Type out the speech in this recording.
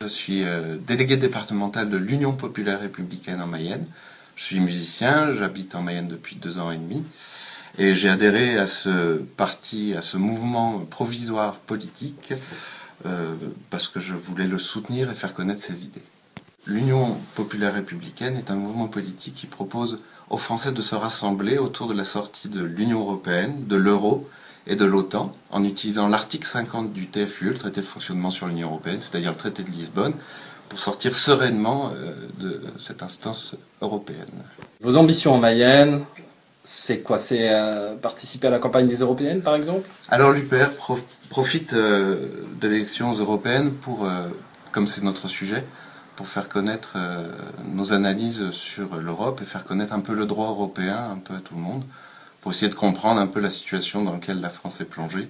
Je suis euh, délégué départemental de l'Union populaire républicaine en Mayenne. Je suis musicien, j'habite en Mayenne depuis deux ans et demi. Et j'ai adhéré à ce parti, à ce mouvement provisoire politique, euh, parce que je voulais le soutenir et faire connaître ses idées. L'Union populaire républicaine est un mouvement politique qui propose aux Français de se rassembler autour de la sortie de l'Union européenne, de l'euro et de l'OTAN, en utilisant l'article 50 du TFUE, le traité de fonctionnement sur l'Union européenne, c'est-à-dire le traité de Lisbonne, pour sortir sereinement euh, de cette instance européenne. Vos ambitions en Mayenne, c'est quoi? C'est euh, participer à la campagne des européennes, par exemple? Alors l'UPR profite euh, de l'élection européenne pour, euh, comme c'est notre sujet, pour faire connaître nos analyses sur l'Europe et faire connaître un peu le droit européen, un peu à tout le monde, pour essayer de comprendre un peu la situation dans laquelle la France est plongée.